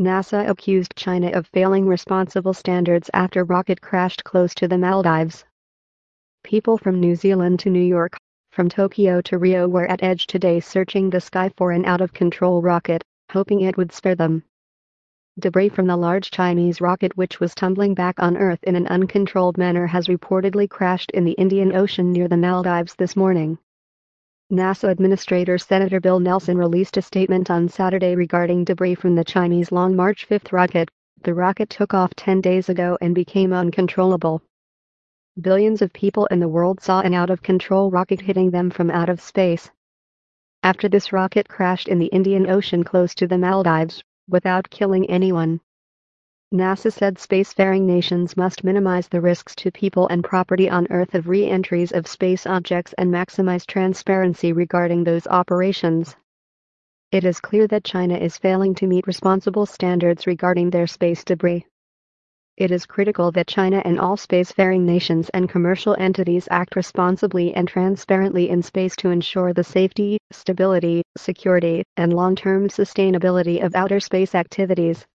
NASA accused China of failing responsible standards after rocket crashed close to the Maldives. People from New Zealand to New York, from Tokyo to Rio were at edge today searching the sky for an out-of-control rocket, hoping it would spare them. Debris from the large Chinese rocket which was tumbling back on Earth in an uncontrolled manner has reportedly crashed in the Indian Ocean near the Maldives this morning. NASA Administrator Senator Bill Nelson released a statement on Saturday regarding debris from the Chinese Long March 5 rocket. The rocket took off 10 days ago and became uncontrollable. Billions of people in the world saw an out-of-control rocket hitting them from out of space. After this rocket crashed in the Indian Ocean close to the Maldives, without killing anyone. NASA said spacefaring nations must minimize the risks to people and property on Earth of re-entries of space objects and maximize transparency regarding those operations. It is clear that China is failing to meet responsible standards regarding their space debris. It is critical that China and all spacefaring nations and commercial entities act responsibly and transparently in space to ensure the safety, stability, security, and long-term sustainability of outer space activities.